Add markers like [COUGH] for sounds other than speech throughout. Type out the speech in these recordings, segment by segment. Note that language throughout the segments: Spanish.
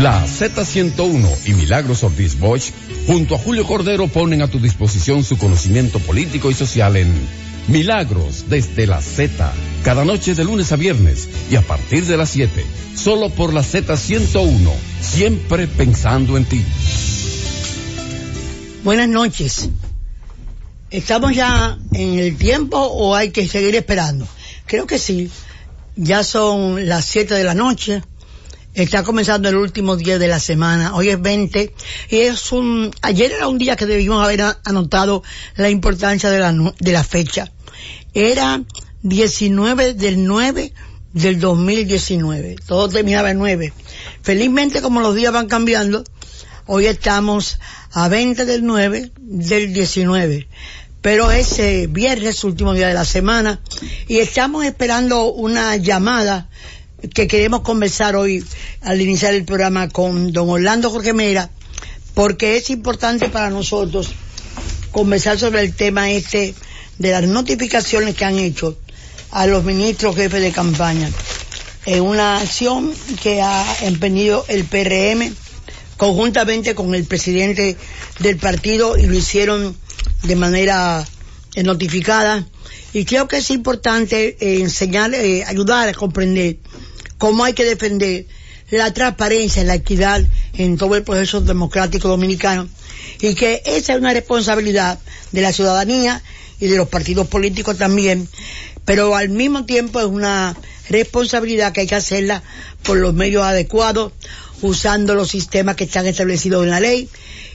La Z101 y Milagros Ortiz Bosch, junto a Julio Cordero, ponen a tu disposición su conocimiento político y social en Milagros desde la Z, cada noche de lunes a viernes y a partir de las 7, solo por la Z101, siempre pensando en ti. Buenas noches. ¿Estamos ya en el tiempo o hay que seguir esperando? Creo que sí. Ya son las 7 de la noche. Está comenzando el último día de la semana. Hoy es 20 y es un, ayer era un día que debimos haber anotado la importancia de la, de la fecha. Era 19 del 9 del 2019. Todo terminaba en 9. Felizmente como los días van cambiando, hoy estamos a 20 del 9 del 19 pero ese viernes, último día de la semana, y estamos esperando una llamada que queremos conversar hoy al iniciar el programa con don Orlando Jorge Mera, porque es importante para nosotros conversar sobre el tema este de las notificaciones que han hecho a los ministros jefes de campaña. En una acción que ha emprendido el PRM conjuntamente con el presidente del partido y lo hicieron de manera eh, notificada. Y creo que es importante eh, enseñar, eh, ayudar a comprender cómo hay que defender la transparencia y la equidad en todo el proceso democrático dominicano y que esa es una responsabilidad de la ciudadanía y de los partidos políticos también, pero al mismo tiempo es una responsabilidad que hay que hacerla por los medios adecuados, usando los sistemas que están establecidos en la ley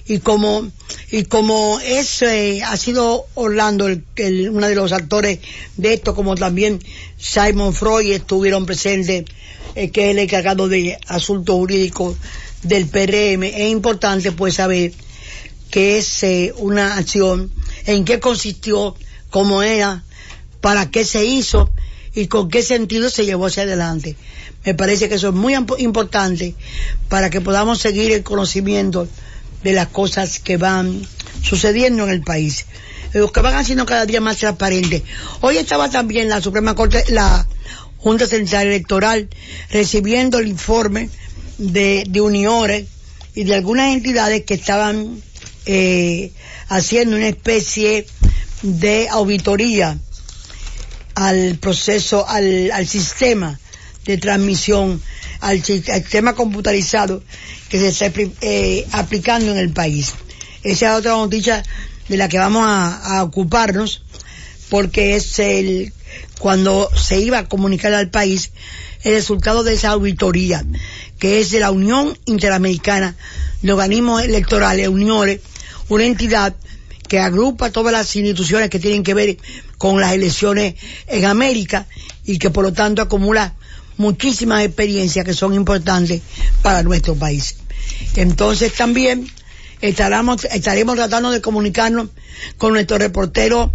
y como y como ese ha sido Orlando el, uno de los actores de esto como también Simon Freud estuvieron presentes eh, que es el encargado de asuntos jurídicos del PRM es importante pues saber que es eh, una acción en qué consistió cómo era para qué se hizo y con qué sentido se llevó hacia adelante. Me parece que eso es muy importante para que podamos seguir el conocimiento de las cosas que van sucediendo en el país, los que van haciendo cada día más transparentes. Hoy estaba también la Suprema Corte, la Junta Central Electoral, recibiendo el informe de, de Uniores y de algunas entidades que estaban eh, haciendo una especie de auditoría al proceso, al, al sistema de transmisión al, sistema computarizado que se está eh, aplicando en el país. Esa es otra noticia de la que vamos a, ocuparnos porque es el cuando se iba a comunicar al país el resultado de esa auditoría que es de la Unión Interamericana de Organismos Electorales, UNIORES, una entidad que agrupa todas las instituciones que tienen que ver con las elecciones en América y que por lo tanto acumula muchísimas experiencias que son importantes para nuestro país. Entonces también estaremos, estaremos tratando de comunicarnos con nuestro reportero.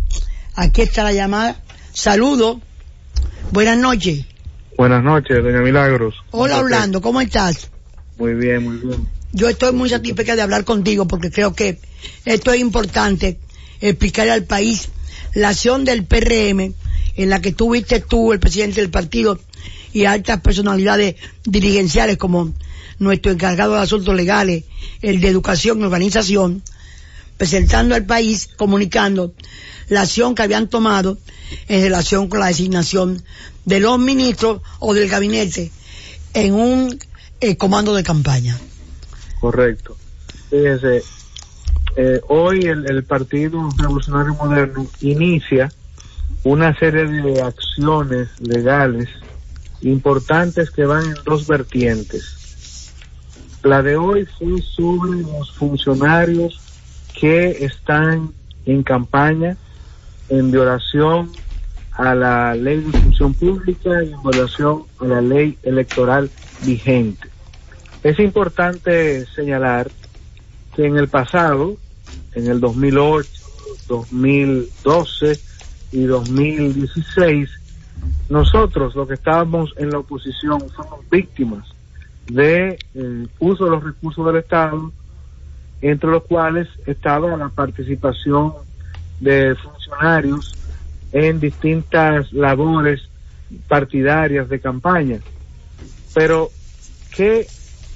Aquí está la llamada. Saludo. Buenas noches. Buenas noches, doña Milagros. Hola Orlando, ¿cómo estás? Muy bien, muy bien. Yo estoy muy satisfecha de hablar contigo porque creo que esto es importante explicarle al país la acción del PRM en la que tuviste tú, el presidente del partido, y altas personalidades dirigenciales como nuestro encargado de asuntos legales, el de educación y organización, presentando al país, comunicando la acción que habían tomado en relación con la designación de los ministros o del gabinete en un eh, comando de campaña. Correcto. Fíjese, eh, hoy el, el Partido Revolucionario Moderno inicia una serie de acciones legales importantes que van en dos vertientes. La de hoy fue sobre los funcionarios que están en campaña en violación a la ley de función pública y en violación a la ley electoral vigente. Es importante señalar que en el pasado, en el 2008, 2012 y 2016, nosotros, los que estábamos en la oposición, somos víctimas de eh, uso de los recursos del Estado, entre los cuales estaba la participación de funcionarios en distintas labores partidarias de campaña. Pero, ¿qué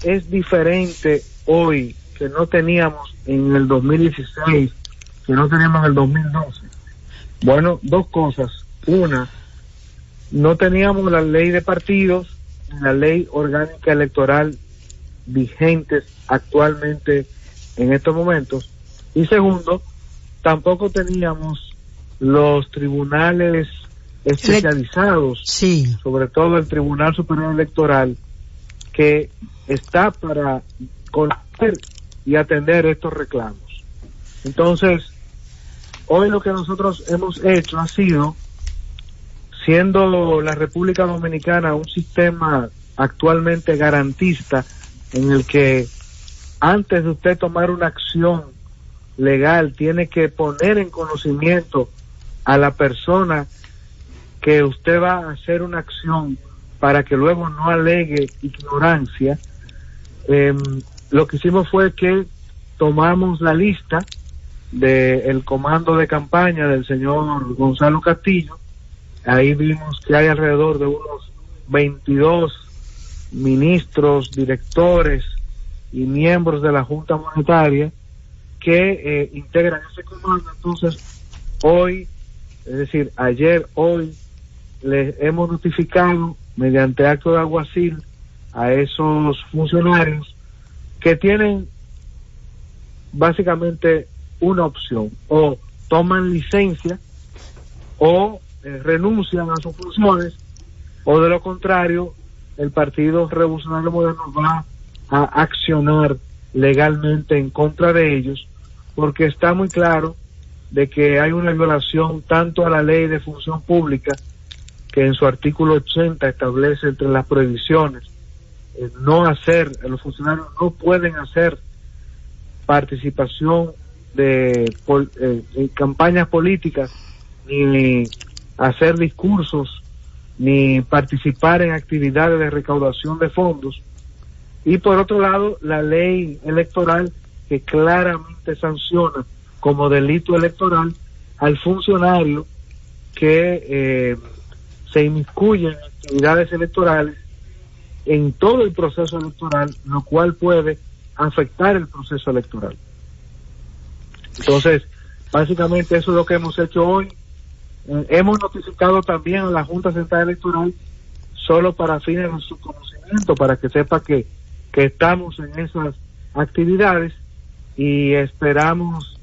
es diferente hoy que no teníamos en el 2016, que no teníamos en el 2012? Bueno, dos cosas. Una, no teníamos la ley de partidos, la ley orgánica electoral vigentes actualmente en estos momentos. Y segundo, tampoco teníamos los tribunales especializados, Sí, sobre todo el Tribunal Superior Electoral, que está para conocer y atender estos reclamos. Entonces, hoy lo que nosotros hemos hecho ha sido, siendo la República Dominicana un sistema actualmente garantista en el que antes de usted tomar una acción legal tiene que poner en conocimiento a la persona que usted va a hacer una acción para que luego no alegue ignorancia, em, lo que hicimos fue que tomamos la lista del comando de campaña del señor Gonzalo Castillo, ahí vimos que hay alrededor de unos 22 ministros, directores y miembros de la Junta Monetaria que eh, integran ese comando. Entonces, hoy, es decir, ayer, hoy, les hemos notificado mediante acto de aguacil a esos funcionarios que tienen básicamente una opción, o toman licencia o eh, renuncian a sus funciones, o de lo contrario, el Partido Revolucionario Moderno va a accionar legalmente en contra de ellos, porque está muy claro de que hay una violación tanto a la ley de función pública, que en su artículo 80 establece entre las prohibiciones eh, no hacer, los funcionarios no pueden hacer participación de pol- eh, en campañas políticas, ni hacer discursos, ni participar en actividades de recaudación de fondos. Y por otro lado, la ley electoral que claramente sanciona como delito electoral al funcionario que eh, se inmiscuye en actividades electorales en todo el proceso electoral, lo cual puede afectar el proceso electoral. Entonces, básicamente eso es lo que hemos hecho hoy. Eh, hemos notificado también a la Junta Central Electoral solo para fines de su conocimiento, para que sepa que, que estamos en esas actividades y esperamos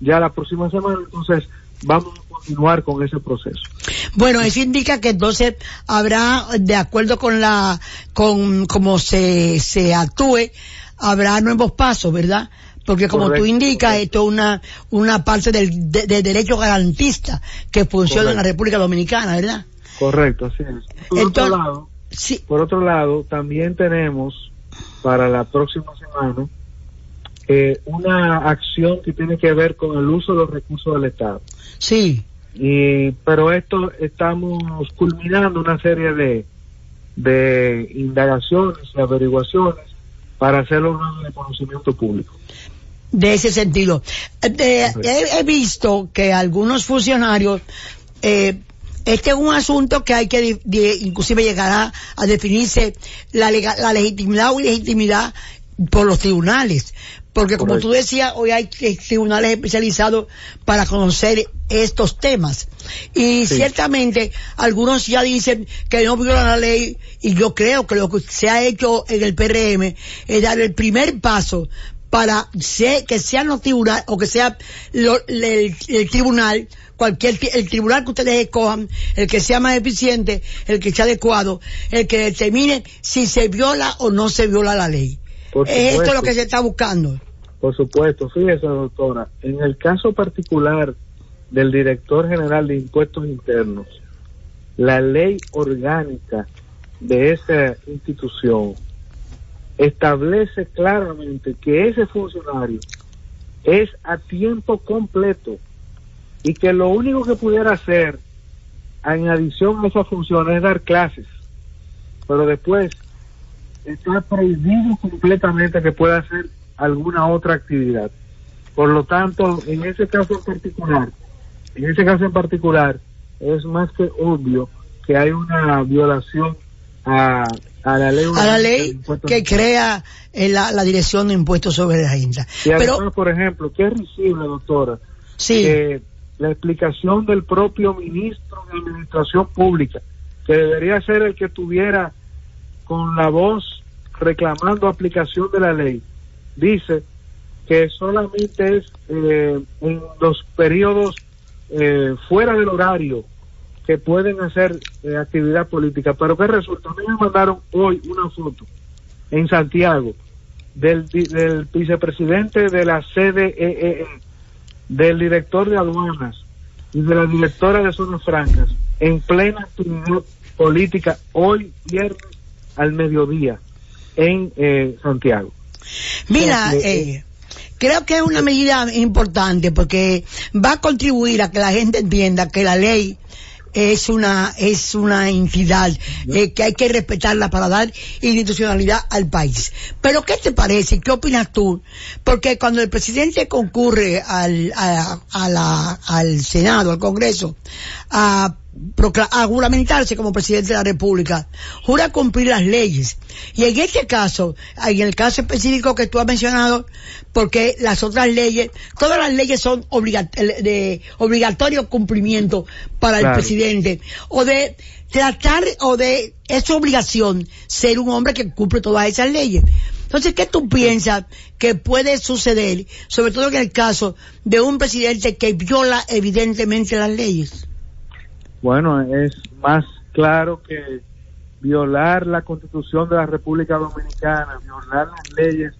ya la próxima semana, entonces vamos a continuar con ese proceso. Bueno, eso indica que entonces habrá, de acuerdo con la, con como se, se actúe, habrá nuevos pasos, ¿verdad? Porque como tú Correcto, indicas, correcto. esto es una, una parte del de, de derecho garantista que funciona en la. República Dominicana, ¿verdad? Correcto, así es. Por Entonces- otro lado, Sí, por otro lado, también tenemos para la próxima semana eh, una acción que tiene que ver con el uso de los recursos del Estado. sí, Y, pero esto estamos culminando una serie de, de indagaciones y averiguaciones para hacerlo de conocimiento público. De ese sentido. Eh, de- he, he visto que algunos funcionarios, eh, este es un asunto que hay que, inclusive llegará a definirse la, lega- la legitimidad o ilegitimidad por los tribunales. Porque como Correcto. tú decías, hoy hay eh, tribunales especializados para conocer estos temas. Y Sí. ciertamente algunos ya dicen que no violan la ley y yo creo que lo que se ha hecho en el PRM es dar el primer paso para que sean los tribunales o que sea lo- el, el tribunal cualquier el tribunal que ustedes escojan el que sea más eficiente el que sea adecuado el que determine si se viola o no se viola la ley. Es esto lo que se está buscando. Por supuesto, fíjese doctora, en el caso particular del director general de impuestos internos, la ley orgánica de esa institución establece claramente que ese funcionario es a tiempo completo y que lo único que pudiera hacer en adición a esa función es dar clases, pero después está prohibido completamente que pueda hacer alguna otra actividad. Por lo tanto, en ese caso en particular, en ese caso en particular, es más que obvio que hay una violación a a la ley, a la ley que crea eh, la, la, dirección de impuestos sobre la renta. Y Pero, por ejemplo, qué recibe, doctora, sí. la explicación del propio ministro de Administración Pública, que debería ser el que tuviera con la voz reclamando aplicación de la ley, dice que solamente es eh, en los periodos eh, fuera del horario que pueden hacer eh, actividad política. Pero ¿qué resulta? A mí me mandaron hoy una foto en Santiago del, del vicepresidente de la CDEE, e, del director de aduanas y de la directora de zonas francas en plena actividad política hoy viernes al mediodía en eh, Santiago. Mira, eh, creo que es una medida importante porque va a contribuir a que la gente entienda que la ley es una es una entidad eh, que hay que respetarla para dar institucionalidad al país. Pero ¿qué te parece? ¿Qué opinas tú? Porque cuando el presidente concurre al, a, la, al Senado, al Congreso, a a juramentarse como presidente de la República, jura cumplir las leyes. Y en este caso, en el caso específico que tú has mencionado, porque las otras leyes, todas las leyes son de obligatorio cumplimiento para el presidente, o de tratar, o de, es su obligación ser un hombre que cumple todas esas leyes. Entonces, ¿qué tú piensas que puede suceder, sobre todo en el caso de un presidente que viola evidentemente las leyes? Bueno, es más claro que violar la constitución de la República Dominicana, violar las leyes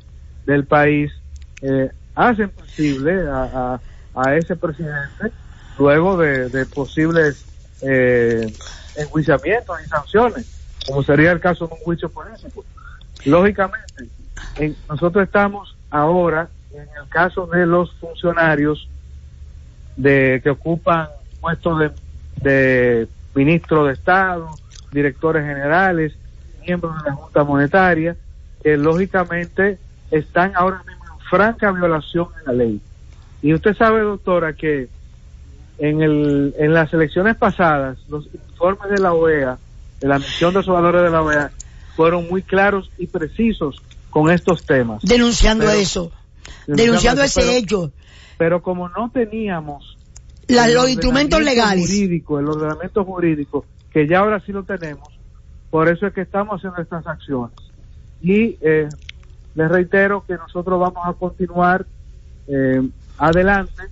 del país, eh, hacen posible a, a, ese presidente, luego de, posibles eh, enjuiciamientos y sanciones, como sería el caso de un juicio político. Lógicamente, nosotros estamos ahora en el caso de los funcionarios de que ocupan puestos de de ministros de Estado, directores generales, miembros de la Junta Monetaria, que lógicamente están ahora mismo en franca violación de la ley. Y usted sabe, doctora, que en, el, en las elecciones pasadas, los informes de la OEA, de la misión de observadores de la OEA, fueron muy claros y precisos con estos temas. Denunciando eso, denunciando, ese hecho. Pero como no teníamos los instrumentos legales. Jurídico, el ordenamiento jurídico, que ya ahora sí lo tenemos, por eso es que estamos haciendo estas acciones. Y eh, les reitero que nosotros vamos a continuar eh, adelante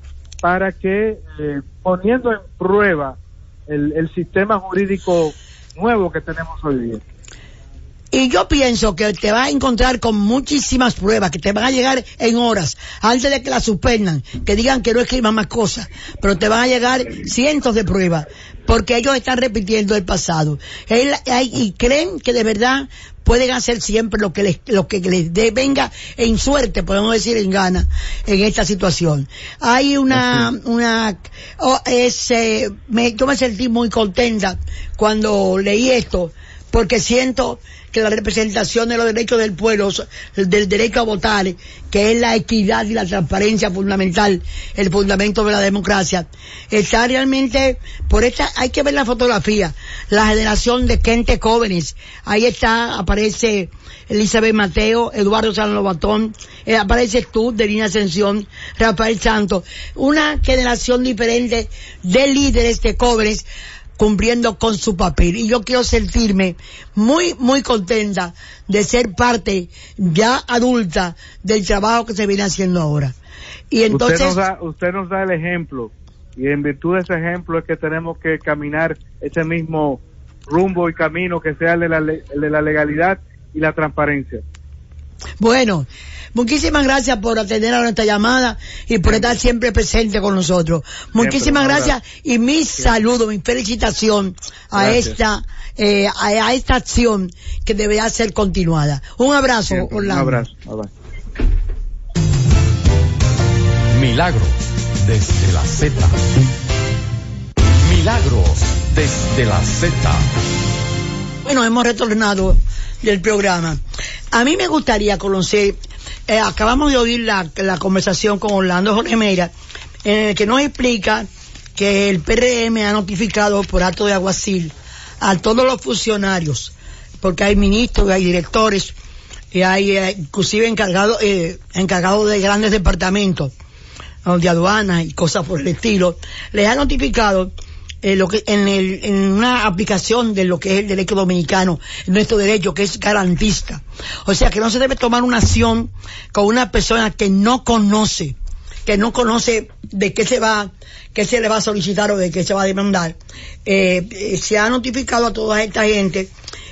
para que, eh, poniendo en prueba el, el sistema jurídico nuevo que tenemos hoy día, y yo pienso que te vas a encontrar con muchísimas pruebas que te van a llegar en horas, antes de que la suspendan, que digan que no escriban más cosas, pero te van a llegar cientos de pruebas, porque ellos están repitiendo el pasado. y creen que de verdad pueden hacer siempre lo que les, lo que les dé, venga en suerte, podemos decir en gana, en esta situación. Hay una, una, oh, me, yo me sentí muy contenta cuando leí esto, porque siento que la representación de los derechos del pueblo, del derecho a votar, que es la equidad y la transparencia fundamental, el fundamento de la democracia, está realmente, por esta, hay que ver la fotografía, la generación de gente jóvenes, ahí está, aparece Elizabeth Mateo, Eduardo San Lobatón, eh, apareces tú, de Lina Ascensión, Rafael Santos, una generación diferente de líderes de jóvenes cumpliendo con su papel. Y yo quiero sentirme muy, muy contenta de ser parte ya adulta del trabajo que se viene haciendo ahora. Y entonces... Usted nos da, usted nos da el ejemplo y en virtud de ese ejemplo es que tenemos que caminar ese mismo rumbo y camino que sea el de la, el de la legalidad y la transparencia. Bueno, muchísimas gracias por atender a nuestra llamada y por estar siempre presente con nosotros. Muchísimas gracias y mi saludo, mi felicitación a esta eh, a, esta acción que deberá ser continuada. Un abrazo, Orlando. Un abrazo. Milagros desde la Z. Milagros desde la Z. Bueno, hemos retornado del programa. A mí me gustaría conocer, eh, acabamos de oír la, conversación con Orlando Jorge Meira, en el que nos explica que el PRM ha notificado por acto de aguacil a todos los funcionarios porque hay ministros, hay directores, y hay eh, inclusive encargados eh, de grandes departamentos de aduanas y cosas por el estilo, les ha notificado eh, lo que en, el, en una aplicación de lo que es el derecho dominicano, nuestro derecho que es garantista. O sea que no se debe tomar una acción con una persona que no conoce, que no conoce de qué se va, qué se le va a solicitar o de qué se va a demandar. Eh, eh, se ha notificado a toda esta gente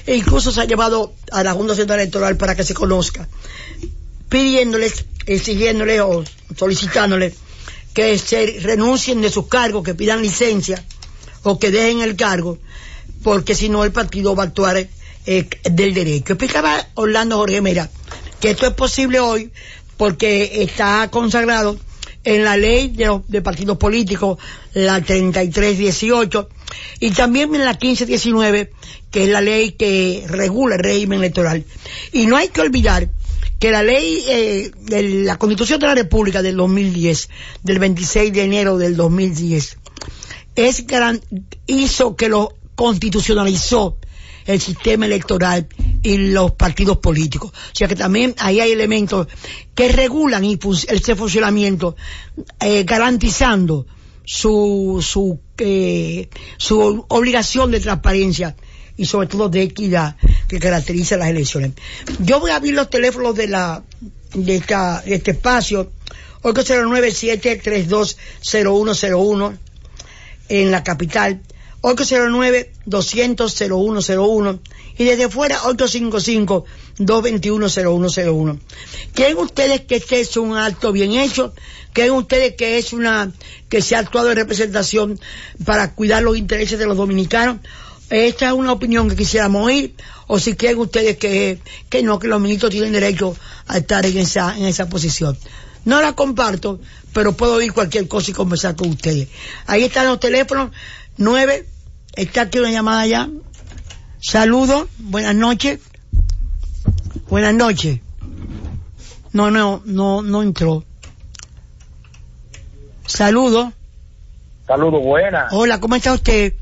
e incluso se ha llevado a la Junta Central Electoral para que se conozca, pidiéndoles, exigiéndoles o solicitándoles que se renuncien de sus cargos, que pidan licencia o que dejen el cargo, porque si no el partido va a actuar eh, del derecho. Explicaba Orlando Jorge Mera que esto es posible hoy porque está consagrado en la ley de, de partidos políticos, la 3318, y también en la 1519, que es la ley que regula el régimen electoral. Y no hay que olvidar que la ley eh, de la Constitución de la República del 2010, del 26 de enero del 2010, es gran, hizo que lo constitucionalizó el sistema electoral y los partidos políticos. O sea que también ahí hay elementos que regulan ese funcionamiento, eh, garantizando su, su, eh, su obligación de transparencia y sobre todo de equidad que caracteriza las elecciones. Yo voy a abrir los teléfonos de la de, esta, de este espacio 809-732-0101 en la capital 809-200-0101 y desde fuera 855-221-0101. ¿Creen ustedes que este es un acto bien hecho? ¿Creen ustedes que es una, que se ha actuado en representación para cuidar los intereses de los dominicanos? Esta es una opinión que quisiéramos oír, o si creen ustedes que, que no, que los ministros tienen derecho a estar en esa, en esa posición. No la comparto, pero puedo oír cualquier cosa y conversar con ustedes. Ahí están los teléfonos, nueve, está aquí una llamada ya. Saludos, buenas noches. Buenas noches. No, no, no, no entró. Saludos. Saludos, buenas. Hola, ¿cómo está usted?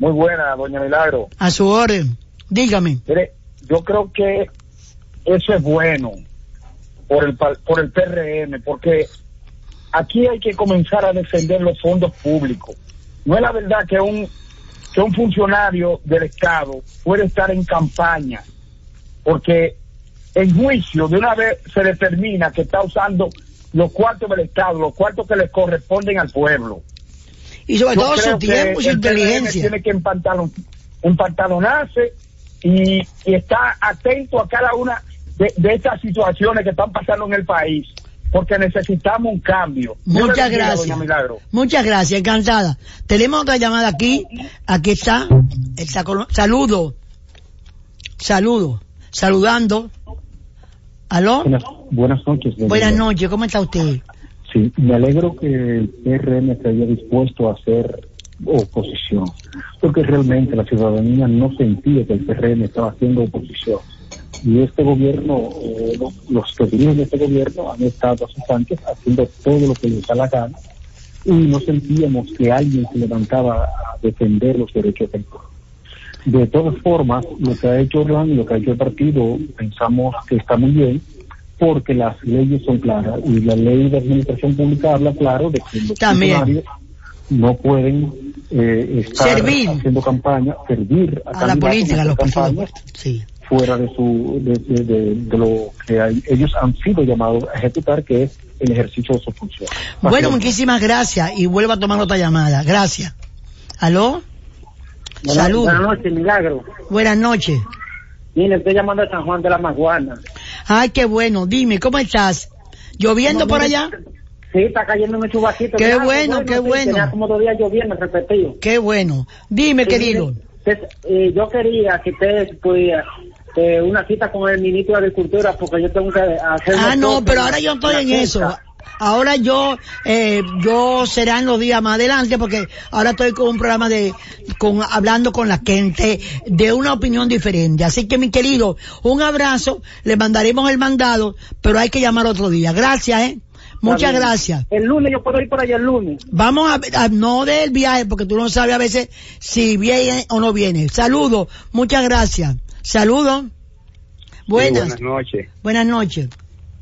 Muy buena, doña Milagro. A su orden. Dígame. Mire, yo creo que eso es bueno por el, por el PRM, porque aquí hay que comenzar a defender los fondos públicos. No es la verdad que un, que un funcionario del Estado puede estar en campaña, porque en juicio de una vez se determina que está usando los cuartos del Estado, los cuartos que le corresponden al pueblo. Y sobre todo su tiempo, su inteligencia. Tiene que empantalon, empantalonarse y, y estar atento a cada una de, de, estas situaciones que están pasando en el país, porque necesitamos un cambio. Muchas gracias. Muchas gracias, encantada. Tenemos otra llamada aquí. Aquí está. está con... Saludo. Saludo. Saludando. ¿Aló? Buenas, buenas noches. Buenas noches, ¿cómo está usted? Sí, me alegro que el PRM se haya dispuesto a hacer oposición, porque realmente la ciudadanía no sentía que el PRM estaba haciendo oposición. Y este gobierno, eh, los que dirigen este gobierno han estado a sus antes haciendo todo lo que les da la gana y no sentíamos que alguien se levantaba a defender los derechos del pueblo. De todas formas, lo que ha hecho Orlando y lo que ha hecho el partido, pensamos que está muy bien, porque las leyes son claras y la ley de administración pública habla claro de que los funcionarios no pueden eh, estar haciendo campaña, servir a, la política, a los campañas sí. Fuera de su de, de, de, de lo que hay, ellos han sido llamados a ejecutar, que es el ejercicio de su función. Bueno, muchísimas gracias y vuelvo a tomar otra llamada. Gracias. ¿Aló? Buenas, Salud. Buenas noches, Milagro. Buenas noches. Mire, estoy llamando a San Juan de la Maguana. Ay, qué bueno. Dime, ¿cómo estás? ¿Lloviendo por allá? Sí, está cayendo un chubasquito. Qué bueno, qué sí, bueno. Tenía como dos días lloviendo repetido. Qué bueno. Dime, Sí, querido. mire, eh, yo quería que ustedes pudiera eh, una cita con el ministro de Agricultura porque yo tengo que hacer... Ah, no, pero ahora yo estoy en eso. Ahora yo, eh, yo será en los días más adelante porque ahora estoy con un programa de, con, hablando con la gente de una opinión diferente. Así que mi querido, un abrazo, le mandaremos el mandado, pero hay que llamar otro día. Gracias, eh. Muchas gracias. El lunes yo puedo ir por allá el lunes. Vamos a, a- no del viaje porque tú no sabes a veces si viene o no viene. Saludos, muchas gracias. Saludos. Buenas. buenas noches. Buenas noches.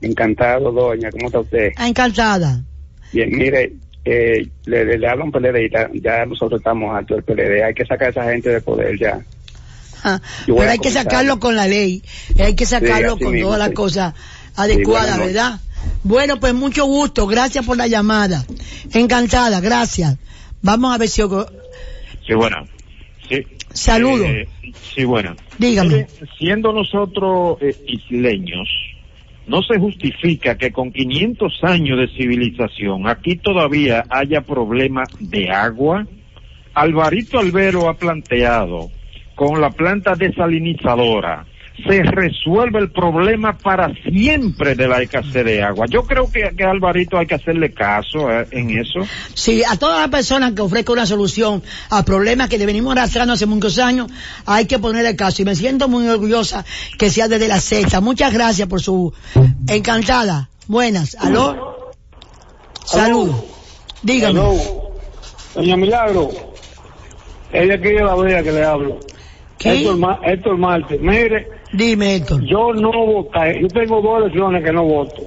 Encantado, doña. ¿Cómo está usted? Ah, Encantada. Bien, mire, eh, le, le, le hablo a un PLD y ya, ya nosotros estamos altos del PLD. Hay que sacar a esa gente de poder ya. Ah, pero hay que sacarlo con la ley, hay que sacarlo con mismo, todas las sí. cosas adecuadas. ¿verdad? Bueno, pues mucho gusto, gracias por la llamada. Encantada, gracias. Vamos a ver si... Sí, bueno. Saludos. Eh, sí, bueno. Dígame. Siendo nosotros eh, isleños, no se justifica que con 500 años de civilización aquí todavía haya problemas de agua. Alvarito Albero ha planteado con la planta desalinizadora se resuelve el problema para siempre de la escasez de agua. Yo creo que, que a Alvarito hay que hacerle caso eh, en eso. Sí, a todas las personas que ofrezcan una solución a problemas que le venimos arrastrando hace muchos años, hay que poner el caso. Y me siento muy orgullosa que sea desde la sexta. Muchas gracias por su encantada. Buenas. ¿Aló? Saludos. Dígame. Hello. Doña Milagro, es de aquella la vea que le hablo. ¿Qué? Héctor, Héctor Marte. Mire, Dime, Héctor. yo no voté, yo tengo dos elecciones que no voto.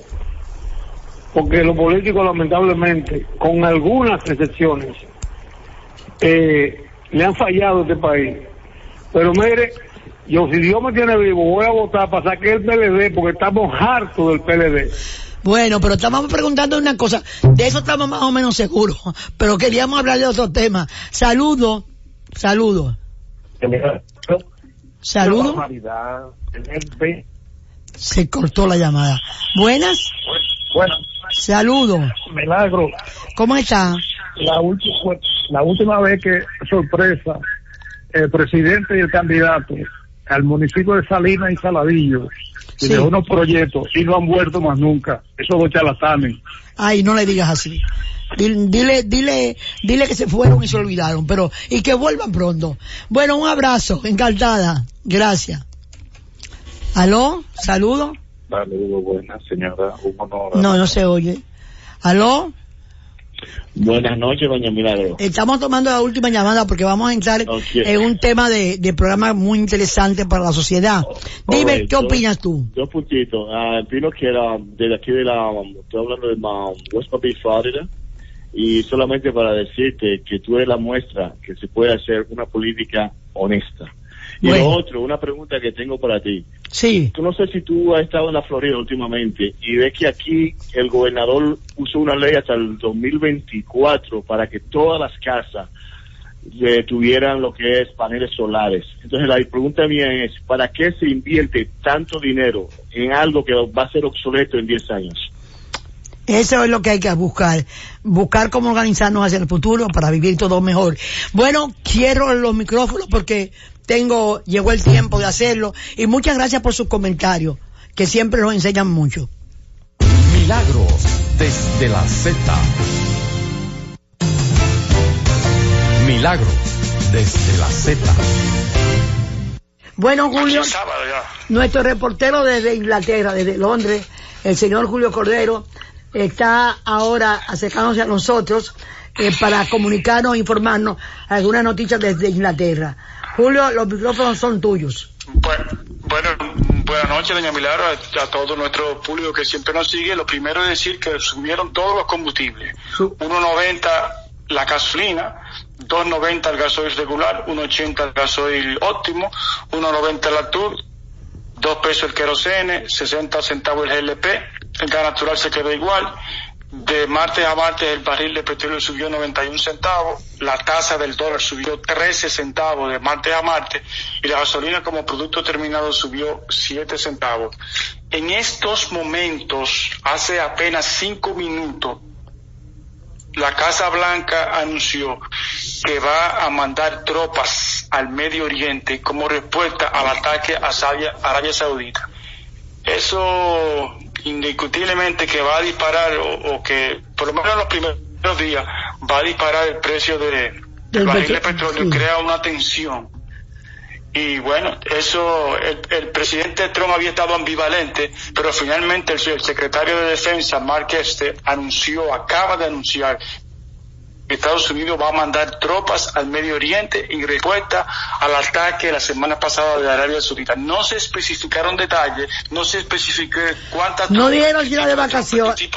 Porque los políticos, lamentablemente, con algunas excepciones, eh, le han fallado a este país. Pero mire, yo si Dios me tiene vivo, voy a votar para sacar el PLD porque estamos hartos del PLD. Bueno, pero estamos preguntando una cosa. De eso estamos más o menos seguros. Pero queríamos hablar de otro tema. Saludos. Saludos. Saludos. Se cortó la llamada. Buenas. Bueno, Saludos. milagro. ¿Cómo está? La última, la última vez que, sorpresa, el presidente y el candidato al municipio de Salinas y Saladillo, Sí. de unos proyectos, y no han vuelto más nunca. Esos dos charlatanes. Ay, no le digas así. Dile, dile, dile, que se fueron y se olvidaron, pero, y que vuelvan pronto. Bueno, un abrazo, encantada. Gracias. ¿Aló? ¿Saludo? Saludos, buenas, señora. Un honor. No, no se oye. ¿Aló? Buenas noches, doña Milagro. Estamos tomando la última llamada porque vamos a entrar en un tema de, de programa muy interesante para la sociedad. Dime, ¿qué Correcto. opinas tú? Dos puntitos. Ah, opino que era desde aquí de la, estoy hablando de ma- West Palm Beach, Florida, y solamente para decirte que tú eres la muestra que se puede hacer una política honesta. Y Bueno. lo otro, una pregunta que tengo para ti. Sí. Tú no sé si tú has estado en la Florida últimamente y ves que aquí el gobernador puso una ley hasta el 2024 para que todas las casas eh, tuvieran lo que es paneles solares. Entonces la pregunta mía es, ¿para qué se invierte tanto dinero en algo que va a ser obsoleto en 10 años? Eso es lo que hay que buscar. Buscar cómo organizarnos hacia el futuro para vivir todo mejor. Bueno, quiero los micrófonos porque tengo, llegó el tiempo de hacerlo. Y muchas gracias por sus comentarios, que siempre nos enseñan mucho. Milagros desde la Z. Milagros desde la Z. Bueno, Julio, nuestro reportero desde Inglaterra, desde Londres, el señor Julio Cordero, está ahora acercándose a nosotros eh, para comunicarnos e informarnos algunas noticias desde Inglaterra. Julio, los micrófonos son tuyos. Bueno, bueno, buenas noches, doña Milagro, a, a todo nuestro público que siempre nos sigue. Lo primero es decir que subieron todos los combustibles. 1.90 la gasolina, 2.90 el gasoil regular, 1.80 el gasoil óptimo, 1.90 el Actur, 2 pesos el querosene, 60 centavos el GLP, el gas natural se quedó igual. De martes a martes el barril de petróleo subió 91 centavos, la tasa del dólar subió 13 centavos de martes a martes y la gasolina como producto terminado subió 7 centavos. En estos momentos, hace apenas 5 minutos, la Casa Blanca anunció que va a mandar tropas al Medio Oriente como respuesta al ataque a Arabia, Arabia Saudita. Eso indiscutiblemente que va a disparar o, o que por lo menos en los primeros días va a disparar el precio de, del barril de petróleo, sí. crea una tensión. Y bueno, eso, el, el presidente Trump había estado ambivalente, pero finalmente el, el secretario de Defensa, Mark Este, anunció, acaba de anunciar Estados Unidos va a mandar tropas al Medio Oriente en respuesta al ataque la semana pasada de Arabia Saudita. No se especificaron detalles, no se especificó cuántas No dijeron si era de vacaciones.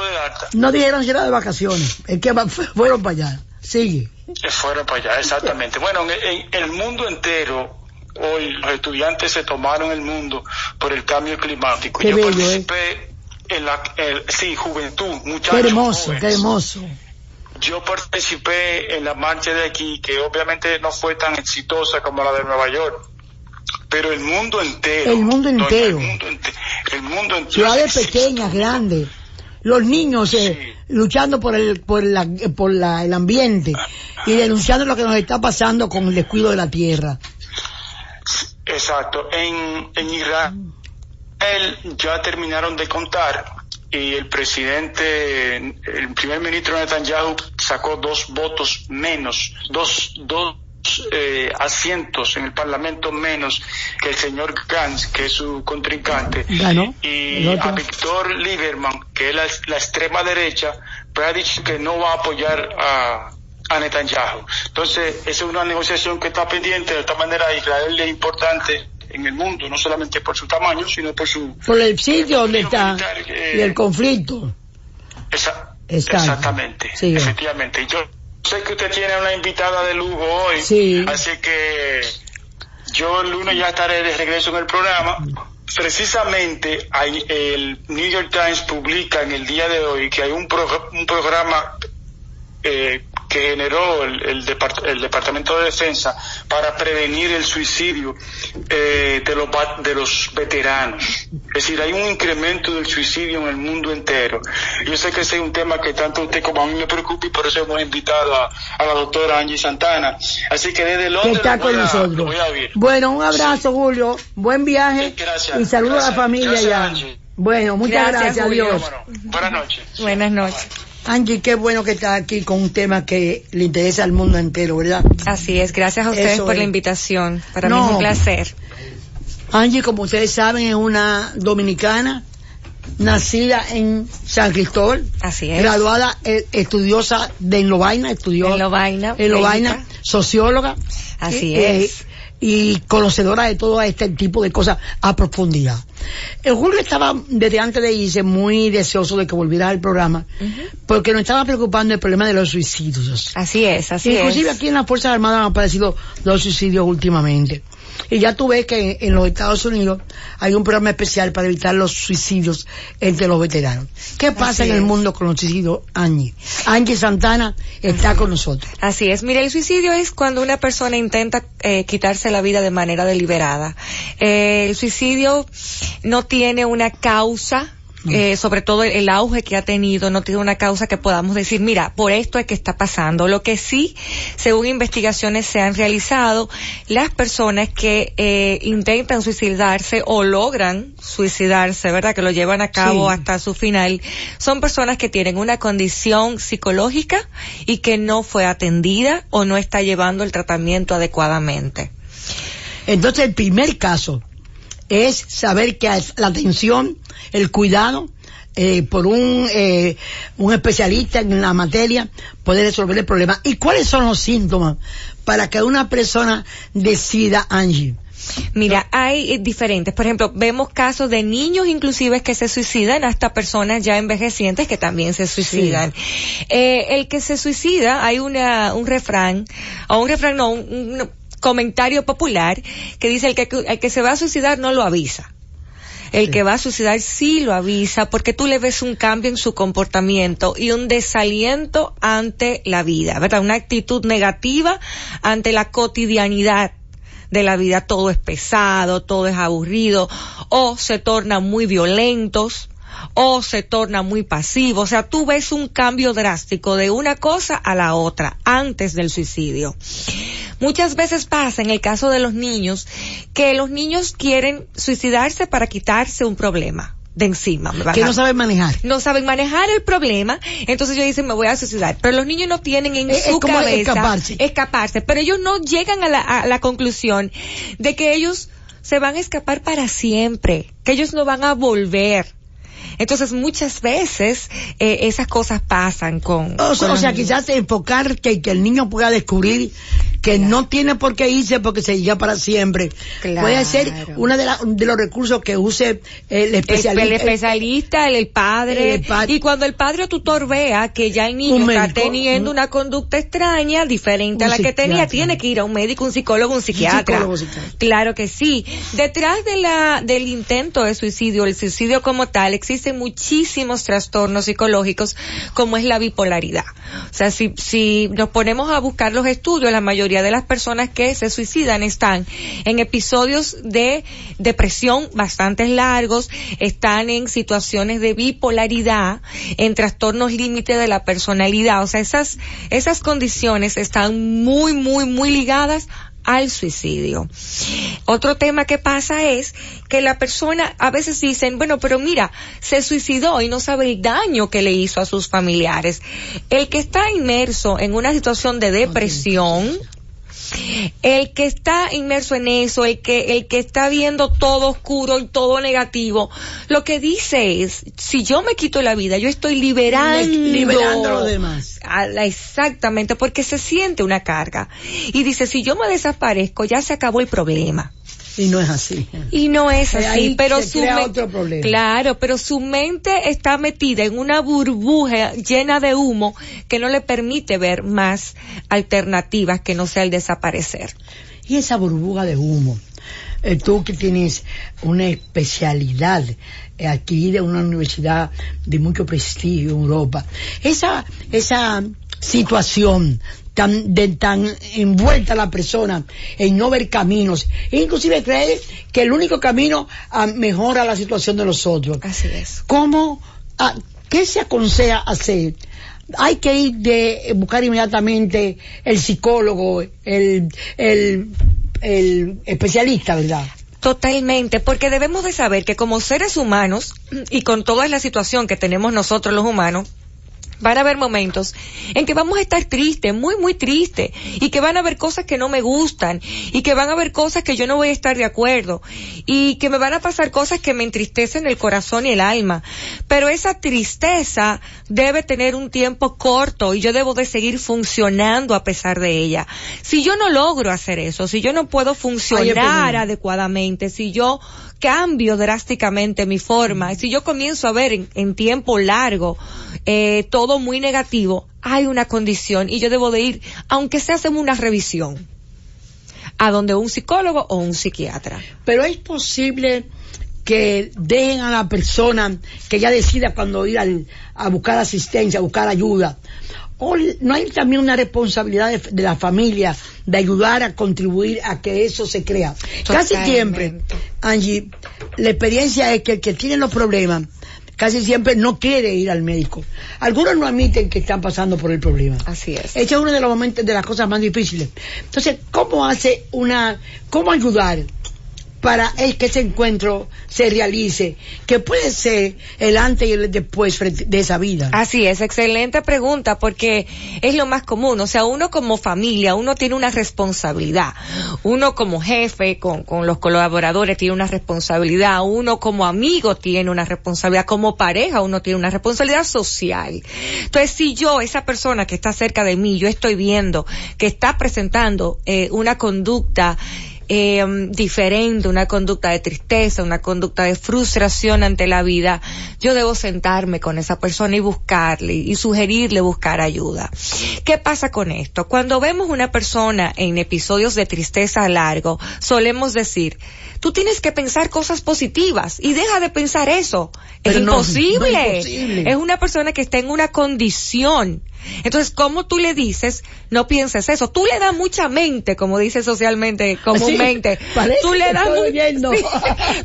No dijeron si era de vacaciones. Es que [LAUGHS] fueron para allá. Sigue. Fueron para allá, exactamente. Bueno, en, el mundo entero, hoy los estudiantes se tomaron el mundo por el cambio climático. Yo participé ¿eh? en la, sí, juventud, muchachos. Qué hermoso, qué hermoso yo participé en la marcha de aquí, que obviamente no fue tan exitosa como la de Nueva York, pero el mundo entero. El mundo entero. el, mundo entero Ciudades pequeñas, grandes. Los niños eh, luchando por el por, la, por la, el ambiente y denunciando lo que nos está pasando con el descuido de la tierra. Exacto. En, en Israel ya terminaron de contar y el presidente, el primer ministro Netanyahu sacó dos votos menos, dos, dos eh, asientos en el Parlamento menos que el señor Gantz, que es su contrincante, y a Víctor Lieberman, que es la, extrema derecha, pues ha dicho que no va a apoyar a, a Netanyahu. Entonces, esa es una negociación que está pendiente, de esta manera Israel es importante en el mundo, no solamente por su tamaño, sino por su... Por el sitio donde está y el conflicto. exactamente, efectivamente. Yo sé que usted tiene una invitada de lujo hoy, sí. así que yo el lunes ya estaré de regreso en el programa. Precisamente hay, el New York Times publica en el día de hoy que hay un, un programa eh, que generó el, el, Departamento de Defensa para prevenir el suicidio eh, de, los, de los veteranos. Es decir, hay un incremento del suicidio en el mundo entero. Yo sé que ese es un tema que tanto a usted como a mí me preocupa y por eso hemos invitado a, la doctora Angie Santana. Así que desde Londres está con nosotros. Bueno, un abrazo, Julio. Buen viaje. y saludos a la familia ya. Bueno, muchas gracias. Adiós. buenas noches. Buenas noches. Angie, qué bueno que está aquí con un tema que le interesa al mundo entero, ¿verdad? Así es, gracias a ustedes por la invitación. Para mí es un placer. Angie, como ustedes saben, es una dominicana nacida en San Cristóbal. Así es. Graduada, eh, estudiosa de Lovaina, estudió en Lovaina, en Lovaina socióloga. Así eh, es y conocedora de todo este tipo de cosas a profundidad. El Julio estaba desde antes de irse muy deseoso de que volviera al programa porque nos estaba preocupando el problema de los suicidios. Así es, así es. Inclusive aquí en las Fuerzas Armadas han aparecido dos suicidios últimamente. Y ya tú ves que en los Estados Unidos hay un programa especial para evitar los suicidios entre los veteranos. ¿Qué pasa en el mundo con los suicidios, Angie? Angie Santana está con nosotros. Así es. Mire, el suicidio es cuando una persona intenta eh, quitarse la vida de manera deliberada. Eh, el suicidio no tiene una causa eh, sobre todo el, auge que ha tenido, no tiene una causa que podamos decir, mira, por esto es que está pasando. Lo que sí, según investigaciones se han realizado, las personas que eh, intentan suicidarse o logran suicidarse, ¿verdad? Que lo llevan a cabo hasta su final, son personas que tienen una condición psicológica y que no fue atendida o no está llevando el tratamiento adecuadamente. Entonces, el primer caso es saber que la atención, el cuidado, eh, por un, eh, un especialista en la materia puede resolver el problema. ¿Y cuáles son los síntomas para que una persona decida, Angie? Mira, hay eh, diferentes. Por ejemplo, vemos casos de niños inclusive que se suicidan, hasta personas ya envejecientes que también se suicidan. el que se suicida, hay una, un refrán, o un refrán, no, un, comentario popular que dice el que, el que se va a suicidar no lo avisa. El que va a suicidar sí lo avisa porque tú le ves un cambio en su comportamiento y un desaliento ante la vida, ¿verdad? Una actitud negativa ante la cotidianidad de la vida. Todo es pesado, todo es aburrido o se tornan muy violentos o se torna muy pasivo. O sea, tú ves un cambio drástico de una cosa a la otra antes del suicidio. Muchas veces pasa en el caso de los niños que los niños quieren suicidarse para quitarse un problema de encima. que no saben manejar. No saben manejar el problema, entonces ellos dicen me voy a suicidar. Pero los niños no tienen en su cabeza escaparse. escaparse. Pero ellos no llegan a la, a la conclusión de que ellos se van a escapar para siempre, que ellos no van a volver Entonces muchas veces eh, esas cosas pasan con... O, con o sea, quizás enfocar que, que el niño pueda descubrir que no tiene por qué irse porque se llega para siempre. Claro. Puede ser uno de, de los recursos que use el especialista. El, el especialista, el, el padre, El padre. y cuando el padre o tutor vea que ya el niño Un está médico, teniendo un- una conducta extraña, diferente a la que tenía, tiene que ir a un médico, un psicólogo, un psiquiatra. psicólogo, psiquiatra. Claro que sí. Detrás de la, del intento de suicidio, el suicidio como tal, muchísimos trastornos psicológicos, como es la bipolaridad. O sea, si, si nos ponemos a buscar los estudios, la mayoría de las personas que se suicidan están en episodios de depresión bastante largos, están en situaciones de bipolaridad, en trastornos límite de la personalidad. O sea, esas, esas condiciones están muy, muy, muy ligadas al suicidio. Otro tema que pasa es que la persona a veces dicen, bueno, pero mira, se suicidó y no sabe el daño que le hizo a sus familiares. El que está inmerso en una situación de depresión, el que está inmerso en eso, el que, el que está viendo todo oscuro y todo negativo, lo que dice es, si yo me quito la vida, yo estoy liberando, Liberando a los demás. a la- exactamente, porque se siente una carga. Y dice, si yo me desaparezco, ya se acabó el problema. Y no es así. Y no es así, ahí pero su otro problema. Claro, pero su mente está metida en una burbuja llena de humo que no le permite ver más alternativas que no sea el desaparecer. Y esa burbuja de humo, eh, tú que tienes una especialidad eh, adquirida en una universidad de mucho prestigio en Europa, esa, esa situación tan, de, tan envuelta la persona en no ver caminos, e inclusive cree que el único camino ah, mejora la situación de los otros. Así es. ¿Cómo, ah, qué se aconseja hacer? Hay que ir de buscar inmediatamente el psicólogo, el, el, el especialista, ¿verdad? Totalmente, porque debemos de saber que como seres humanos y con toda la situación que tenemos nosotros los humanos, van a haber momentos en que vamos a estar tristes, muy, muy tristes, y que van a haber cosas que no me gustan, y que van a haber cosas que yo no voy a estar de acuerdo, y que me van a pasar cosas que me entristecen el corazón y el alma. Pero esa tristeza debe tener un tiempo corto y yo debo de seguir funcionando a pesar de ella. Si yo no logro hacer eso, si yo no puedo funcionar adecuadamente, si yo cambio drásticamente mi forma, si yo comienzo a ver en, en tiempo largo eh, todo muy negativo, hay una condición y yo debo de ir, aunque se hace una revisión, a donde un psicólogo o un psiquiatra. Pero es posible que dejen a la persona que ya decida cuando ir al- a buscar asistencia, a buscar ayuda. No hay también una responsabilidad de, de la familia de ayudar a contribuir a que eso se crea. Casi siempre, Angie, la experiencia es que el que tiene los problemas casi siempre no quiere ir al médico. Algunos no admiten que están pasando por el problema. Así es. Ese es uno de los momentos, de las cosas más difíciles. Entonces, ¿cómo hace una, cómo ayudar para el que ese encuentro se realice? Que puede ser el antes y el después de esa vida. Así es, excelente pregunta porque es lo más común. O sea, uno como familia, uno tiene una responsabilidad. Uno como jefe con, con los colaboradores tiene una responsabilidad. Uno como amigo tiene una responsabilidad. Como pareja uno tiene una responsabilidad social. Entonces, si yo, esa persona que está cerca de mí, yo estoy viendo que está presentando eh, una conducta eh, diferente, una conducta de tristeza, una conducta de frustración ante la vida, yo debo sentarme con esa persona y buscarle y sugerirle buscar ayuda. ¿Qué pasa con esto? Cuando vemos una persona en episodios de tristeza largo, solemos decir, tú tienes que pensar cosas positivas y deja de pensar eso. No, no es imposible. Es una persona que está en una condición. Entonces, ¿cómo tú le dices, no pienses eso? Tú le das mucha mente, como dice socialmente, comúnmente. Sí, tú le das. [LAUGHS] Sí,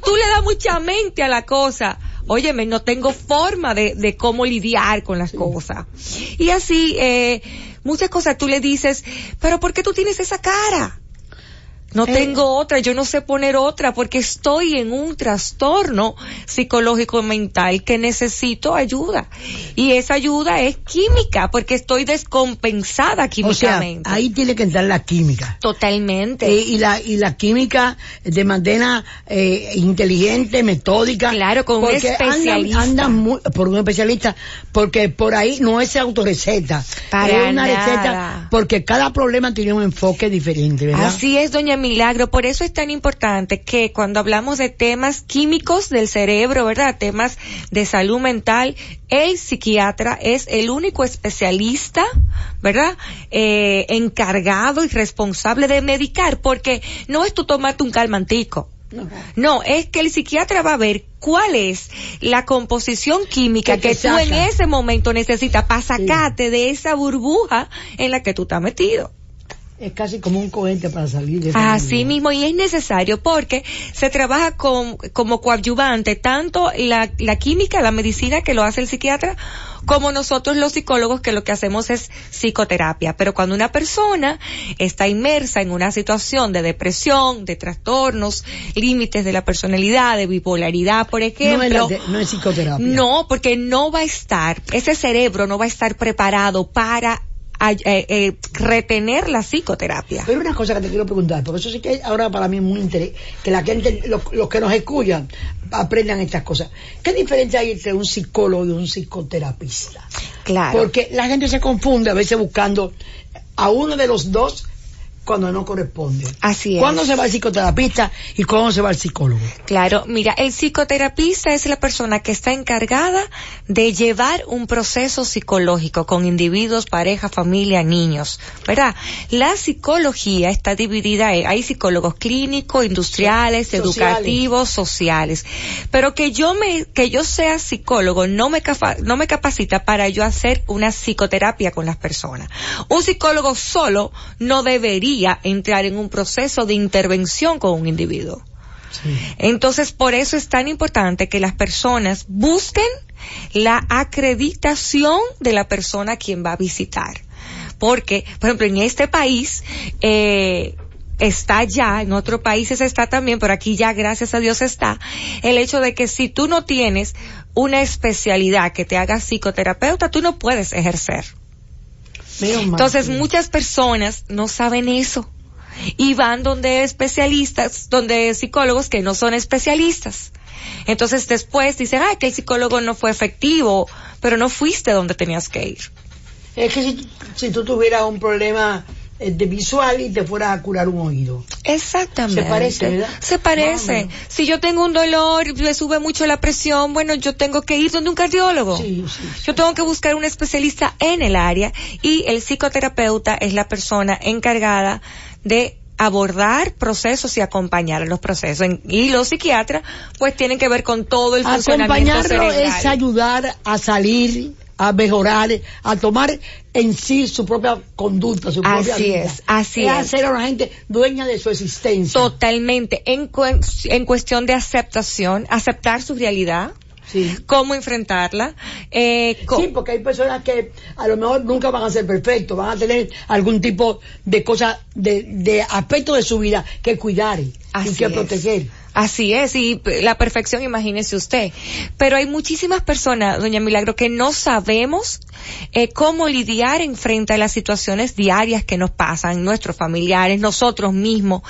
tú le das mucha mente a la cosa. Óyeme, no tengo forma de, de cómo lidiar con las cosas. Y así, eh, muchas cosas tú le dices, pero ¿por qué tú tienes esa cara? No Eh. tengo otra, yo no sé poner otra porque estoy en un trastorno psicológico mental que necesito ayuda. Y esa ayuda es química porque estoy descompensada O sea, químicamente. ahí tiene que entrar la química. Totalmente. Eh, y la y la química de manera eh, inteligente, metódica. Claro, con un andan- especialista. Andan, muy- por un especialista, porque por ahí no es autorreceta. Para es una nada. receta, porque cada problema tiene un enfoque diferente, ¿verdad? Así es, doña Milagro. Por eso es tan importante que cuando hablamos de temas químicos del cerebro, ¿verdad? Temas de salud mental, el psiquiatra es el único especialista, ¿verdad? Eh, encargado y responsable de medicar, porque no es tú tomarte un calmantico. No, es que el psiquiatra va a ver cuál es la composición química Que tú en ese momento necesitas para sacarte de esa burbuja en la que tú estás metido. Es casi como un cohete para salir de Así mismo, y es necesario porque se trabaja con, como coadyuvante tanto la, la química, la medicina que lo hace el psiquiatra, como nosotros los psicólogos que lo que hacemos es psicoterapia. Pero cuando una persona está inmersa en una situación de depresión, de trastornos, límites de la personalidad, de bipolaridad, por No es, ejemplo, la de- no es psicoterapia. no, porque no va a estar, ese cerebro no va a estar preparado para eh, eh, retener la psicoterapia. Pero una cosa que te quiero preguntar, porque eso sí que ahora para mí es muy interés, que la gente, los, los que nos escuchan, aprendan estas cosas. ¿Qué diferencia hay entre un psicólogo y un psicoterapista? Claro. Porque la gente se confunde a veces buscando a uno de los dos cuando no corresponde. Así es. ¿Cuándo se va el psicoterapista y cuándo se va el psicólogo? Claro, mira, el psicoterapista es la persona que está encargada de llevar un proceso psicológico con individuos, pareja, familia, niños, ¿verdad? La psicología está dividida, en- hay psicólogos clínicos, industriales, Sociales. educativos, sociales, pero que yo me, que yo sea psicólogo no me, capa- no me capacita para yo hacer una psicoterapia con las personas. Un psicólogo solo no debería entrar en un proceso de intervención con un individuo. Entonces, por eso es tan importante que las personas busquen la acreditación de la persona a quien va a visitar. Porque, por ejemplo, en este país, eh, está ya, en otros países está también, pero aquí ya gracias a Dios está, el hecho de que si tú no tienes una especialidad que te haga psicoterapeuta, tú no puedes ejercer. Entonces muchas personas no saben eso y van donde especialistas, donde psicólogos que no son especialistas. Entonces después dicen, ah, que el psicólogo no fue efectivo, pero no fuiste donde tenías que ir. Es que si, si tú tuvieras un problema de visual y te fueras a curar un oído. Exactamente. Se parece, ¿verdad? Se parece. Si yo tengo un dolor, me sube mucho la presión, bueno, yo tengo que ir donde un cardiólogo. Yo tengo que buscar un especialista en el área y el psicoterapeuta es la persona encargada de abordar procesos y acompañar los procesos. Y los psiquiatras, pues tienen que ver con todo el funcionamiento Acompañarlo cerebral. es ayudar a salir, a mejorar, a tomar en sí su propia conducta, su propia Así vida. es, así es. hacer a la gente dueña de su existencia. Totalmente. En, en cuestión de aceptación, aceptar su realidad, cómo enfrentarla. Eh, Sí, porque hay personas que a lo mejor nunca van a ser perfectos, van a tener algún tipo de cosa, de, de aspecto de su vida que cuidar y Así que es. proteger. Así es, y la perfección, imagínese usted. Pero hay muchísimas personas, doña Milagro, que no sabemos eh, cómo lidiar en frente a las situaciones diarias que nos pasan, nuestros familiares, nosotros mismos.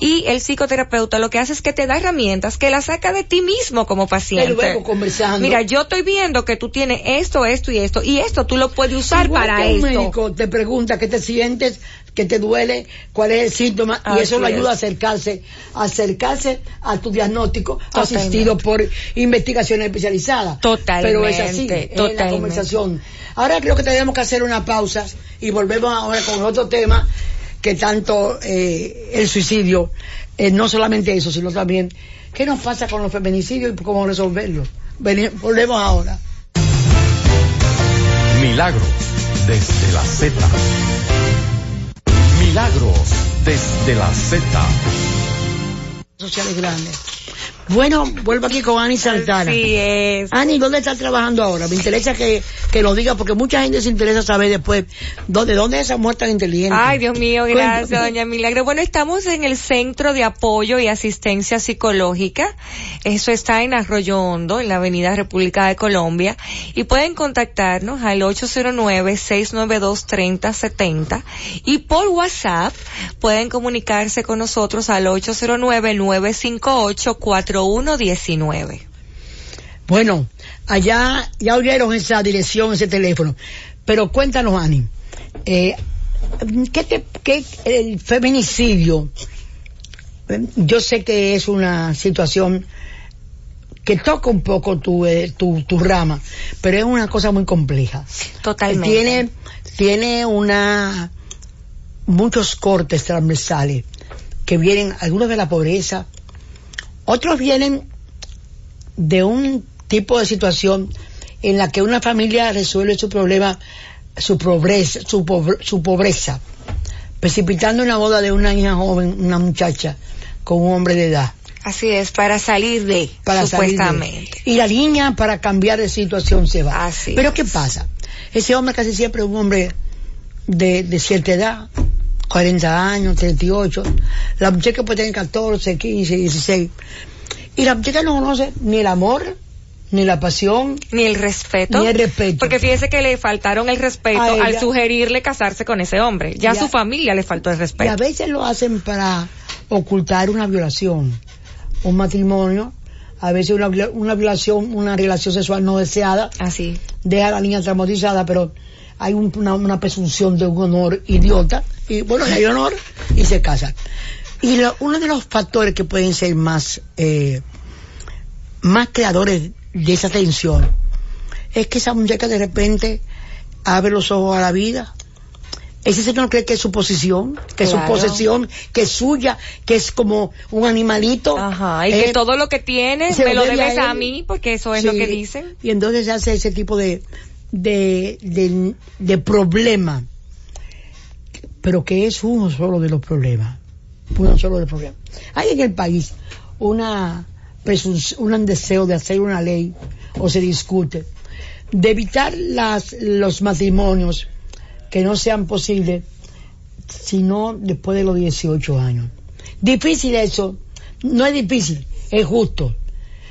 Y el psicoterapeuta lo que hace es que te da herramientas, que las saca de ti mismo como paciente. Y luego conversando. Mira, yo estoy viendo que tú tienes esto, esto y esto, y esto tú lo puedes usar Igual para que un esto. médico te pregunta qué te sientes, qué te duele, cuál es el síntoma, y eso lo ayuda a acercarse, a acercarse a tu diagnóstico, Totalmente. asistido por investigaciones especializadas. Totalmente, Pero es así, es la totalmente. conversación. Ahora creo que tenemos que hacer una pausa y volvemos ahora con otro tema que tanto eh, el suicidio, eh, no solamente eso, sino también qué nos pasa con los feminicidios y cómo resolverlos. Volvemos ahora. Milagros desde la Z. Milagros desde la Z. sociales grandes. Bueno, vuelvo aquí con Ani Santana. Así es. Ani, ¿dónde estás trabajando ahora? Me interesa que, que lo diga porque mucha gente se interesa saber después dónde, dónde es esa muerte tan inteligente. Ay, Dios mío, gracias, Cuéntame. doña Milagro. Bueno, estamos en el Centro de Apoyo y Asistencia Psicológica. Eso está en Arroyo Hondo, en la Avenida República de Colombia. Y pueden contactarnos al 809-692-3070. Y por WhatsApp pueden comunicarse con nosotros al 809-958-4119. Bueno, allá ya oyeron esa dirección, ese teléfono. Pero cuéntanos, Ani, eh, ¿qué te, qué, el feminicidio? Yo sé que es una situación que toca un poco tu, eh, tu, tu rama, pero es una cosa muy compleja. Totalmente. Tiene, tiene una, muchos cortes transversales que vienen, algunos de la pobreza, otros vienen de un tipo de situación en la que una familia resuelve su problema, su pobreza, su, pobre- su pobreza, precipitando una boda de una hija joven, una muchacha, con un hombre de edad. Así es, para salir de, Para salir de- supuestamente. y la niña para cambiar de situación se va. Así Pero es. ¿qué pasa? Ese hombre casi siempre es un hombre de, de cierta edad, 40 años, 38. La muchacha puede tener 14, 15, 16. Y la muchacha no conoce ni el amor, ni la pasión, Ni el respeto. ni el respeto. Porque fíjese que le faltaron el respeto ella. al sugerirle casarse con ese hombre. Ya a su familia le faltó el Y a respeto. veces lo hacen para ocultar una violación, un matrimonio, a veces una, una violación, una relación sexual no deseada. Así. Deja a la niña traumatizada, pero hay un- una, una presunción de un honor idiota. Y bueno, hay honor y se casan. Y lo- uno de los factores que pueden ser más, eh, más creadores de esa tensión es que esa muchacha de repente abre los ojos a la vida. Ese señor cree que es su posición, que es su posesión, que es suya, que es como un animalito. Ajá, y Eh, que todo lo que tienes se me lo lo debe debes a mí, porque eso es Sí, lo que dicen. Y entonces se hace ese tipo de, de, de, de problema, pero que es uno solo de los problemas. Uno solo de los problemas. Hay en el país una un deseo de hacer una ley, o se discute, de evitar las, los matrimonios que no sean posibles sino después de los 18 años. Difícil eso, no es difícil, es justo.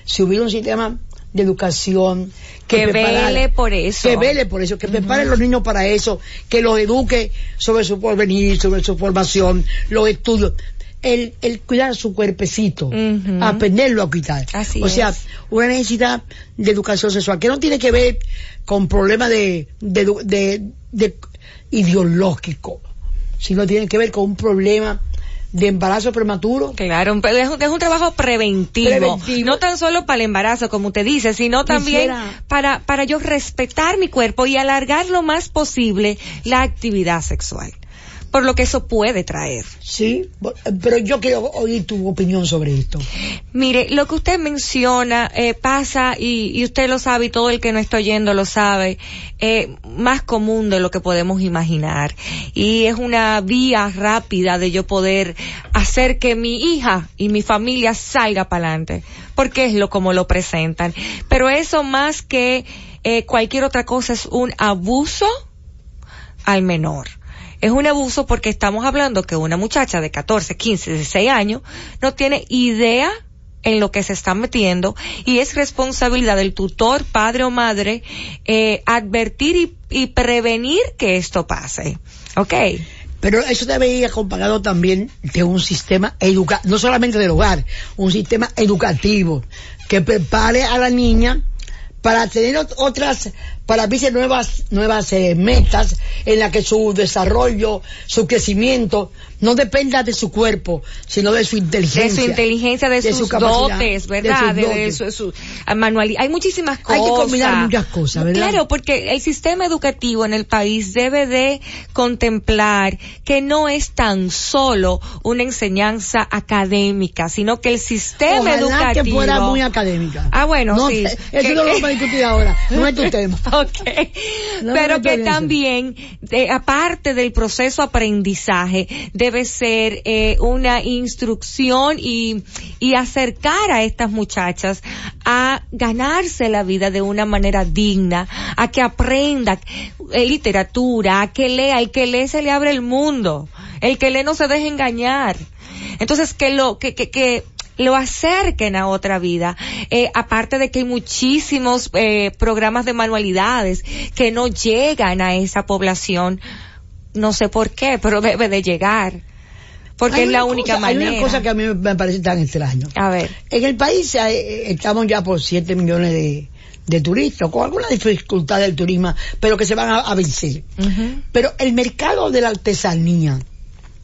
Si hubiera un sistema de educación que, vele por eso. que vele por eso, que prepare a los niños para eso, que los eduque sobre su porvenir, sobre su formación, los estudios. El, el cuidar su cuerpecito, aprenderlo a cuidar. Así o sea, es. una necesidad de educación sexual que no tiene que ver con problemas de, de, de- de ideológico, sino tiene que ver con un problema de embarazo prematuro. Claro, es un, es un trabajo preventivo, Preventivo. no tan solo para el embarazo, como usted dice, sino también Quisiera- para, para yo respetar mi cuerpo y alargar lo más posible la actividad sexual, por lo que eso puede traer. Sí, pero yo quiero oír tu opinión sobre esto. Mire, lo que usted menciona eh, pasa y, y usted lo sabe y todo el que no está oyendo lo sabe, eh, más común de lo que podemos imaginar. Y es una vía rápida de yo poder hacer que mi hija y mi familia salga para adelante, porque es lo como lo presentan. Pero eso más que eh, cualquier otra cosa es un abuso al menor. Es un abuso porque estamos hablando que una muchacha de 14, 15, 16 años no tiene idea en lo que se está metiendo y es responsabilidad del tutor, padre o madre, eh, advertir y, prevenir que esto pase. ¿Ok? Pero eso debe ir acompañado también de un sistema educativo, no solamente del hogar, un sistema educativo que prepare a la niña para tener ot- otras, para abrirse nuevas, nuevas eh, metas en las que su desarrollo, su crecimiento no dependa de su cuerpo, sino de su De inteligencia. su inteligencia, de, sus capacidad, dotes, de ¿verdad? De, de su, su manualidad. Hay muchísimas cosas. Hay que combinar muchas cosas, ¿verdad? Claro, porque el sistema educativo en el país debe de contemplar que no es tan solo una enseñanza académica, sino que el sistema Ojalá educativo que fuera muy académica. Ah, bueno, No sí. eso Que- no lo que- discutir ahora, no es tu [LAUGHS] tema. [LAUGHS] ok. No Pero que también, de- aparte del proceso aprendizaje, debe ser eh, una instrucción y, y acercar a estas muchachas a ganarse la vida de una manera digna, a que aprenda eh, literatura, a que lea, el que lee se le abre el mundo, el que lee no se deja engañar. Entonces que lo, que, que, que lo acerquen a otra vida. Eh, aparte de que hay muchísimos eh, programas de manualidades que no llegan a esa población, no sé por qué, pero debe de llegar. Porque Hay es la única cosa- Hay manera. una cosa que a mí me parece tan extraño. A ver. En el país eh, estamos ya por 7 millones de, de turistas, con alguna dificultad del turismo, pero que se van a, a vencer. Pero el mercado de la artesanía,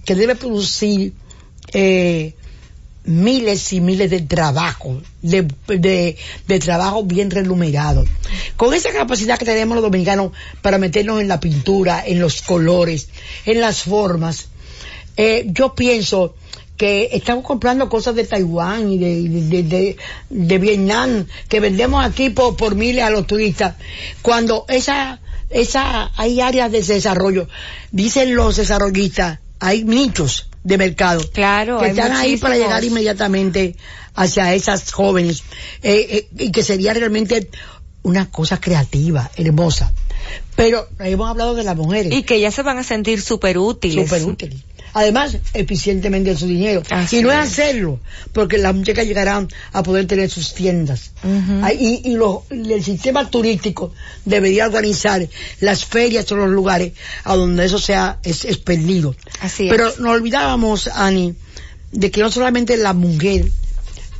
que debe producir eh, miles y miles de trabajos, de, de, de trabajo bien remunerados. Con esa capacidad que tenemos los dominicanos para meternos en la pintura, en los colores, en las formas, eh, yo pienso que estamos comprando cosas de Taiwán y de, de, de, de Vietnam que vendemos aquí por, por miles a los turistas cuando esa esa hay áreas de desarrollo dicen los desarrollistas hay nichos de mercado. Claro, que están ahí para llegar inmediatamente hacia esas jóvenes. Eh, eh, y que sería realmente una cosa creativa hermosa. Pero hemos hablado de las mujeres. Y que ellas se van a sentir súper útiles. Súper útiles. Además, eficientemente en su dinero. Así y no es hacerlo, porque las muchachas llegarán a poder tener sus tiendas. Ay, y y los- el sistema turístico debería organizar las ferias o los lugares a donde eso sea es. Así es. Pero nos olvidábamos, Ani, de que no solamente la mujer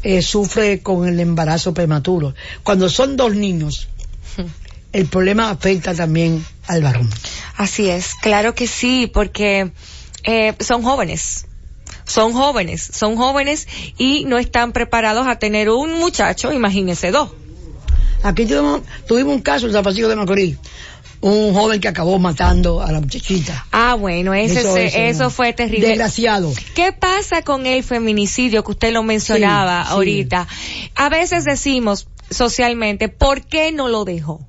eh, sufre con el embarazo prematuro. Cuando son dos niños, el problema afecta también al varón. Así es, claro que sí, porque eh, son jóvenes. Son jóvenes, son jóvenes y no están preparados a tener un muchacho, imagínense dos. Aquí tuvimos, tuvimos un caso en San Francisco de Macorís, un joven que acabó matando a la muchachita. Ah, bueno, ese Eso, eso, fue terrible. Desgraciado. ¿Qué pasa con el feminicidio que usted lo mencionaba Sí, sí. ahorita? A veces decimos socialmente, ¿por qué no lo dejó?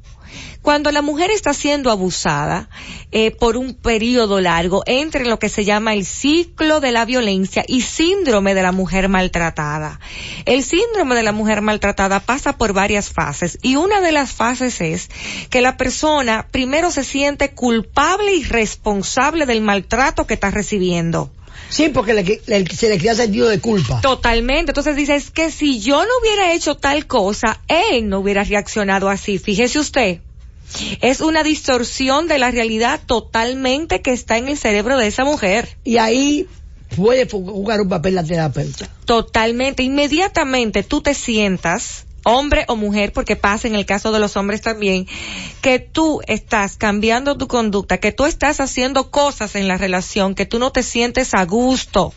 Cuando la mujer está siendo abusada eh, por un periodo largo entre lo que se llama el ciclo de la violencia y síndrome de la mujer maltratada. El síndrome de la mujer maltratada pasa por varias fases y una de las fases es que la persona primero se siente culpable y responsable del maltrato que está recibiendo. Sí, porque le- le- se le crea sentido de culpa. Totalmente. Entonces dice, es que si yo no hubiera hecho tal cosa, él no hubiera reaccionado así. Fíjese usted. Es una distorsión de la realidad totalmente que está en el cerebro de esa mujer. Y ahí puede jugar un papel la terapeuta. Totalmente. Inmediatamente tú te sientas, hombre o mujer, porque pasa en el caso de los hombres también, que tú estás cambiando tu conducta, que tú estás haciendo cosas en la relación, que tú no te sientes a gusto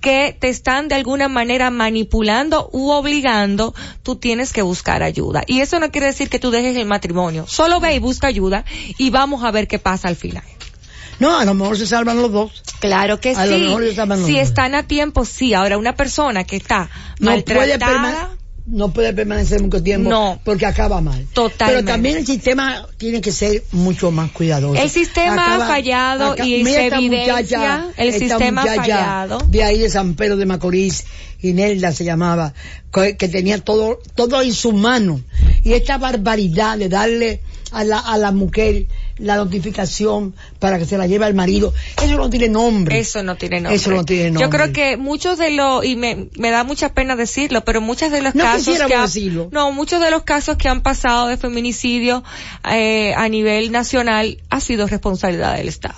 que te están de alguna manera manipulando u obligando, tú tienes que buscar ayuda. Y eso no quiere decir que tú dejes el matrimonio. Solo ve y busca ayuda y vamos a ver qué pasa al final. No, a lo mejor se salvan los dos. Claro que A lo sí. mejor se salvan los Si dos. están a tiempo, sí. Ahora, una persona que está No maltratada, no puede permanecer mucho tiempo No. porque acaba mal. Totalmente. Pero también el sistema tiene que ser mucho más cuidadoso. El sistema ha fallado y mira se esta evidencia muchacha, el esta sistema muchacha fallado. De ahí de San Pedro de Macorís, Inelda se llamaba, que, que tenía todo, todo en su mano. Y esta barbaridad de darle a la, a la mujer la notificación para que se la lleve al marido, eso no tiene nombre. Eso no tiene nombre. Eso no tiene nombre. Yo creo que muchos de los, y me, me da mucha pena decirlo, pero muchos de los No casos que ha- no, muchos de los casos que han pasado de feminicidio eh, a nivel nacional ha sido responsabilidad del Estado.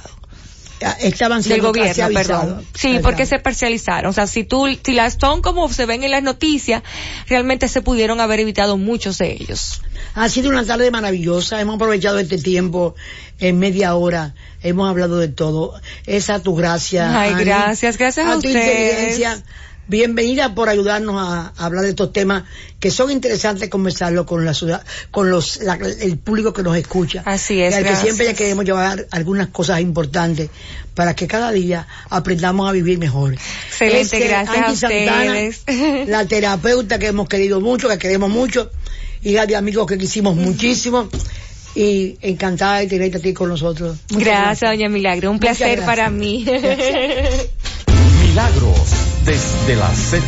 Estaban Del siendo gobierno, parcializados. perdón. Sí, porque se parcializaron. O sea, si tú, si las son como se ven en las noticias, realmente se pudieron haber evitado muchos de ellos. Ha sido una tarde maravillosa, hemos aprovechado este tiempo en media hora, hemos hablado de todo. Esa tu gracia. Ay, gracias, gracias a tu ustedes. inteligencia. Bienvenida por ayudarnos a, a hablar de estos temas que son interesantes conversarlo con la ciudad, con los, la- el público que nos escucha. Así es, Y al que siempre ya queremos llevar algunas cosas importantes para que cada día aprendamos a vivir mejor. Excelente, gracias a Santana, [LAUGHS] la terapeuta que hemos querido mucho, que queremos mucho, y de amigos que quisimos muchísimo y encantada de tenerte a ti con nosotros. Muchas gracias, doña Milagro. Un placer para mí. [LAUGHS] Milagros desde la Z.